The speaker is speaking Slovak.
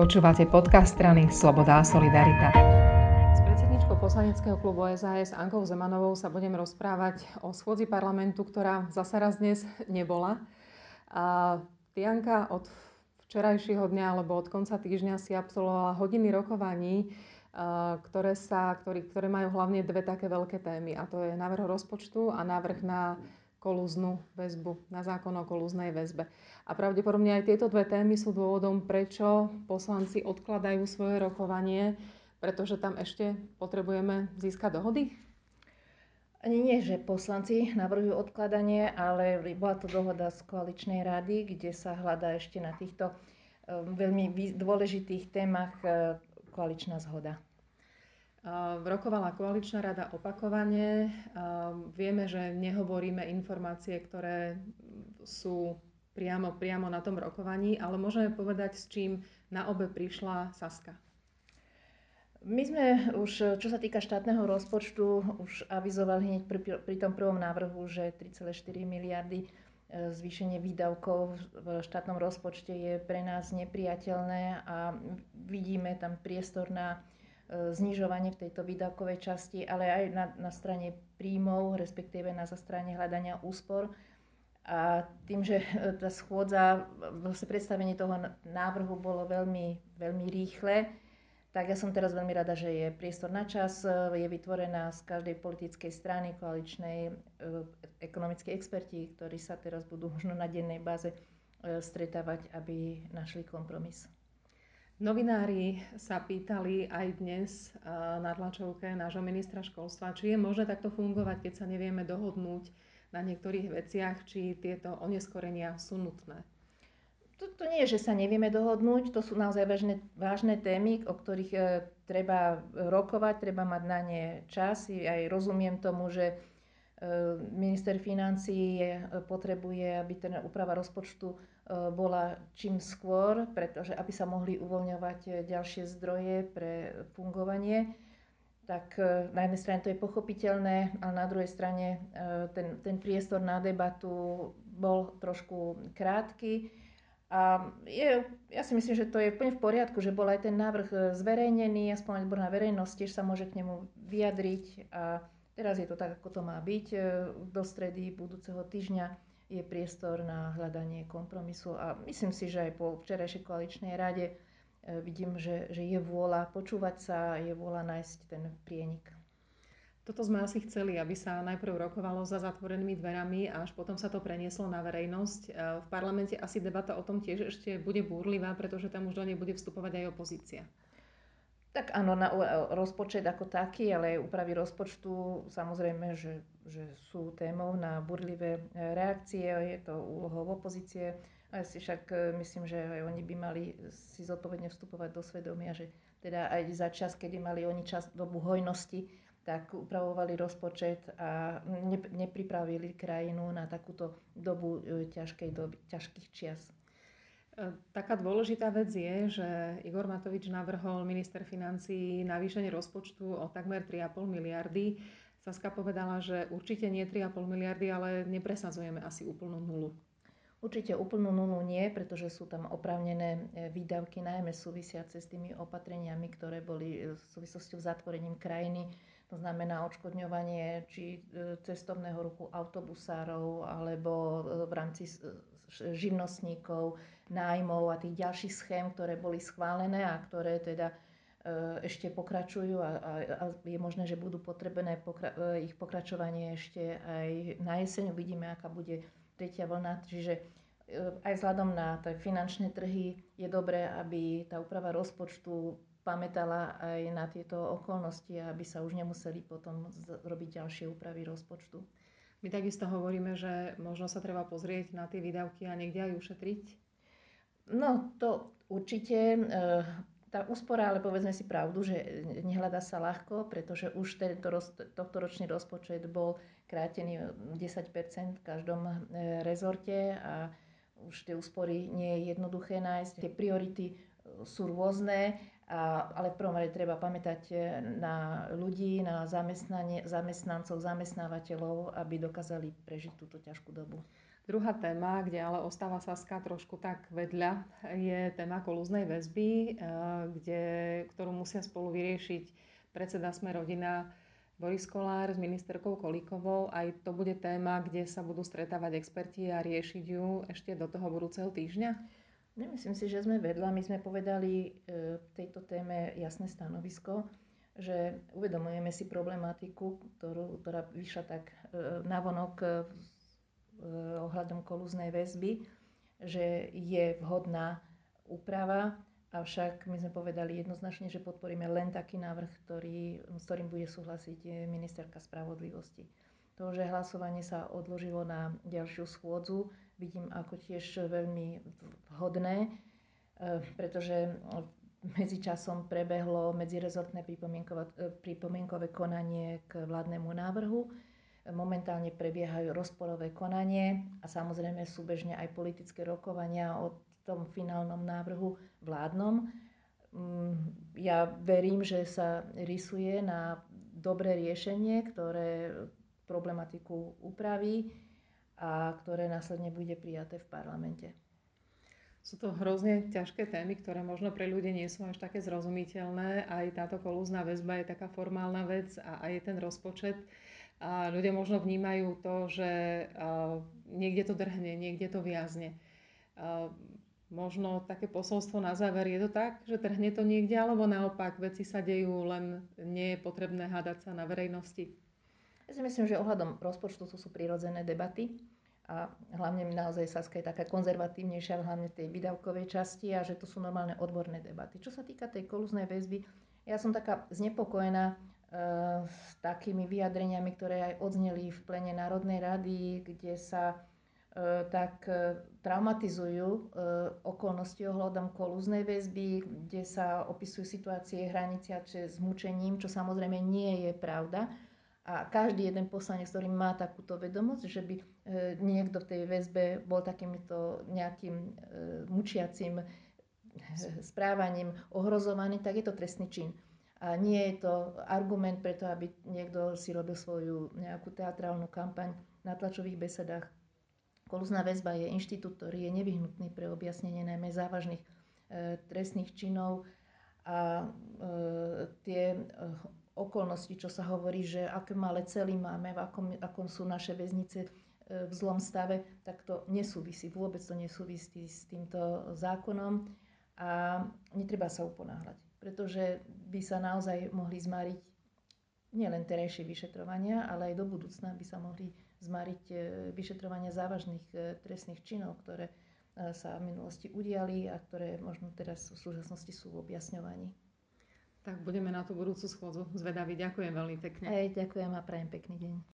Počúvate podcast strany Sloboda a Solidarita. S predsedničkou poslaneckého klubu SAS Ankou Zemanovou sa budem rozprávať o schôdzi parlamentu, ktorá zase raz dnes nebola. A Tianka od včerajšieho dňa alebo od konca týždňa si absolvovala hodiny rokovaní, ktoré, sa, ktorý, ktoré majú hlavne dve také veľké témy. A to je návrh rozpočtu a návrh na kolúznu väzbu, na zákon o kolúznej väzbe. A pravdepodobne aj tieto dve témy sú dôvodom, prečo poslanci odkladajú svoje rokovanie, pretože tam ešte potrebujeme získať dohody? Nie, že poslanci navrhujú odkladanie, ale bola to dohoda z koaličnej rady, kde sa hľadá ešte na týchto um, veľmi dôležitých témach uh, koaličná zhoda. Rokovala koaličná rada opakovane. Vieme, že nehovoríme informácie, ktoré sú priamo, priamo na tom rokovaní, ale môžeme povedať, s čím na obe prišla Saska. My sme už, čo sa týka štátneho rozpočtu, už avizovali hneď pri, pri tom prvom návrhu, že 3,4 miliardy e, zvýšenie výdavkov v štátnom rozpočte je pre nás nepriateľné a vidíme tam priestor na znižovanie v tejto výdavkovej časti, ale aj na, na strane príjmov, respektíve na strane hľadania úspor. A tým, že e, tá schôdza, vlastne predstavenie toho návrhu bolo veľmi, veľmi rýchle, tak ja som teraz veľmi rada, že je priestor na čas, e, je vytvorená z každej politickej strany koaličnej ekonomickí experti, ktorí sa teraz budú možno na dennej báze stretávať, aby našli kompromis. Novinári sa pýtali aj dnes na tlačovke nášho ministra školstva, či je možné takto fungovať, keď sa nevieme dohodnúť na niektorých veciach, či tieto oneskorenia sú nutné. To, nie je, že sa nevieme dohodnúť, to sú naozaj vážne, vážne témy, o ktorých e, treba rokovať, treba mať na ne čas. I aj rozumiem tomu, že minister financí e, potrebuje, aby ten úprava rozpočtu E, bola čím skôr, pretože aby sa mohli uvoľňovať e, ďalšie zdroje pre fungovanie, tak na jednej strane to je pochopiteľné, ale na druhej strane ten, ten priestor na debatu bol trošku krátky. A je, ja si myslím, že to je úplne v poriadku, že bol aj ten návrh zverejnený, aspoň odborná verejnosť tiež sa môže k nemu vyjadriť a teraz je to tak, ako to má byť do stredy budúceho týždňa je priestor na hľadanie kompromisu a myslím si, že aj po včerajšej koaličnej rade e, vidím, že, že je vôľa počúvať sa, je vôľa nájsť ten prienik. Toto sme asi chceli, aby sa najprv rokovalo za zatvorenými dverami a až potom sa to prenieslo na verejnosť. E, v parlamente asi debata o tom tiež ešte bude búrlivá, pretože tam už do nej bude vstupovať aj opozícia. Tak áno, na rozpočet ako taký, ale aj úpravy rozpočtu samozrejme, že, že sú témou na burlivé e, reakcie, je to úlohou opozície. A si však e, myslím, že aj oni by mali si zodpovedne vstupovať do svedomia, že teda aj za čas, kedy mali oni čas dobu hojnosti, tak upravovali rozpočet a ne, nepripravili krajinu na takúto dobu e, ťažkej doby, ťažkých čias. E, taká dôležitá vec je, že Igor Matovič navrhol minister financí navýšenie rozpočtu o takmer 3,5 miliardy. Saska povedala, že určite nie 3,5 miliardy, ale nepresadzujeme asi úplnú nulu. Určite úplnú nulu nie, pretože sú tam oprávnené e, výdavky, najmä súvisiace s tými opatreniami, ktoré boli v súvislosti s zatvorením krajiny. To znamená odškodňovanie či e, cestovného ruchu autobusárov alebo v rámci živnostníkov, nájmov a tých ďalších schém, ktoré boli schválené a ktoré teda e, ešte pokračujú a, a, a je možné, že budú potrebné pokra- e, ich pokračovanie ešte aj na jeseň. Uvidíme, aká bude tretia vlna. Čiže e, aj vzhľadom na finančné trhy je dobré, aby tá úprava rozpočtu pamätala aj na tieto okolnosti, aby sa už nemuseli potom robiť ďalšie úpravy rozpočtu. My takisto hovoríme, že možno sa treba pozrieť na tie výdavky a niekde aj ušetriť. No to určite. E, tá úspora, ale povedzme si pravdu, že nehľadá sa ľahko, pretože už tento tohto ročný rozpočet bol krátený 10 v každom e, rezorte a už tie úspory nie je jednoduché nájsť. Tie priority e, sú rôzne, a, ale v prvom rade treba pamätať na ľudí, na zamestnancov, zamestnávateľov, aby dokázali prežiť túto ťažkú dobu. Druhá téma, kde ale ostáva Saska trošku tak vedľa, je téma kolúznej väzby, kde, ktorú musia spolu vyriešiť predseda Sme rodina Boris Kolár s ministerkou Kolíkovou. Aj to bude téma, kde sa budú stretávať experti a riešiť ju ešte do toho budúceho týždňa? Nemyslím si, že sme vedľa. My sme povedali e, v tejto téme jasné stanovisko, že uvedomujeme si problematiku, ktorú, ktorá vyšla tak e, navonok e, ohľadom kolúznej väzby, že je vhodná úprava Avšak my sme povedali jednoznačne, že podporíme len taký návrh, ktorý, s ktorým bude súhlasiť ministerka spravodlivosti. To, že hlasovanie sa odložilo na ďalšiu schôdzu, vidím ako tiež veľmi vhodné, e, pretože medzičasom prebehlo medzirezortné e, pripomienkové konanie k vládnemu návrhu. Momentálne prebiehajú rozporové konanie a samozrejme súbežne aj politické rokovania o tom finálnom návrhu vládnom. Mm, ja verím, že sa rysuje na dobré riešenie, ktoré problematiku upraví a ktoré následne bude prijaté v parlamente. Sú to hrozne ťažké témy, ktoré možno pre ľudí nie sú až také zrozumiteľné. Aj táto kolúzna väzba je taká formálna vec a aj ten rozpočet. A ľudia možno vnímajú to, že niekde to drhne, niekde to viazne možno také posolstvo na záver. Je to tak, že trhne to niekde, alebo naopak veci sa dejú, len nie je potrebné hádať sa na verejnosti? Ja si myslím, že ohľadom rozpočtu to sú prirodzené debaty a hlavne naozaj Saska je taká konzervatívnejšia, hlavne tej výdavkovej časti a že to sú normálne odborné debaty. Čo sa týka tej kolúznej väzby, ja som taká znepokojená e, s takými vyjadreniami, ktoré aj odzneli v plene Národnej rady, kde sa E, tak e, traumatizujú okolnosti ohľadom kolúznej väzby, kde sa opisujú situácie hraniciače s mučením, čo samozrejme nie je pravda. A každý jeden poslanec, ktorý má takúto vedomosť, že by niekto v tej väzbe bol takýmto nejakým mučiacím správaním ohrozovaný, tak je to trestný čin. A nie je to argument preto, aby niekto si robil svoju nejakú teatrálnu kampaň na tlačových besedách Kolúzna väzba je inštitút, ktorý je nevyhnutný pre objasnenie najmä závažných e, trestných činov a e, tie e, okolnosti, čo sa hovorí, že aké malé cely máme, v akom, akom sú naše väznice e, v zlom stave, tak to nesúvisí, vôbec to nesúvisí s týmto zákonom a netreba sa uponáhľať, pretože by sa naozaj mohli zmariť nielen terajšie vyšetrovania, ale aj do budúcna by sa mohli zmariť e, vyšetrovania závažných e, trestných činov, ktoré sa v minulosti udiali a ktoré možno teraz v súčasnosti sú v objasňovaní. Tak budeme na tú budúcu schôdzu zvedaví. Ďakujem veľmi pekne. Aj, ďakujem a prajem pekný deň.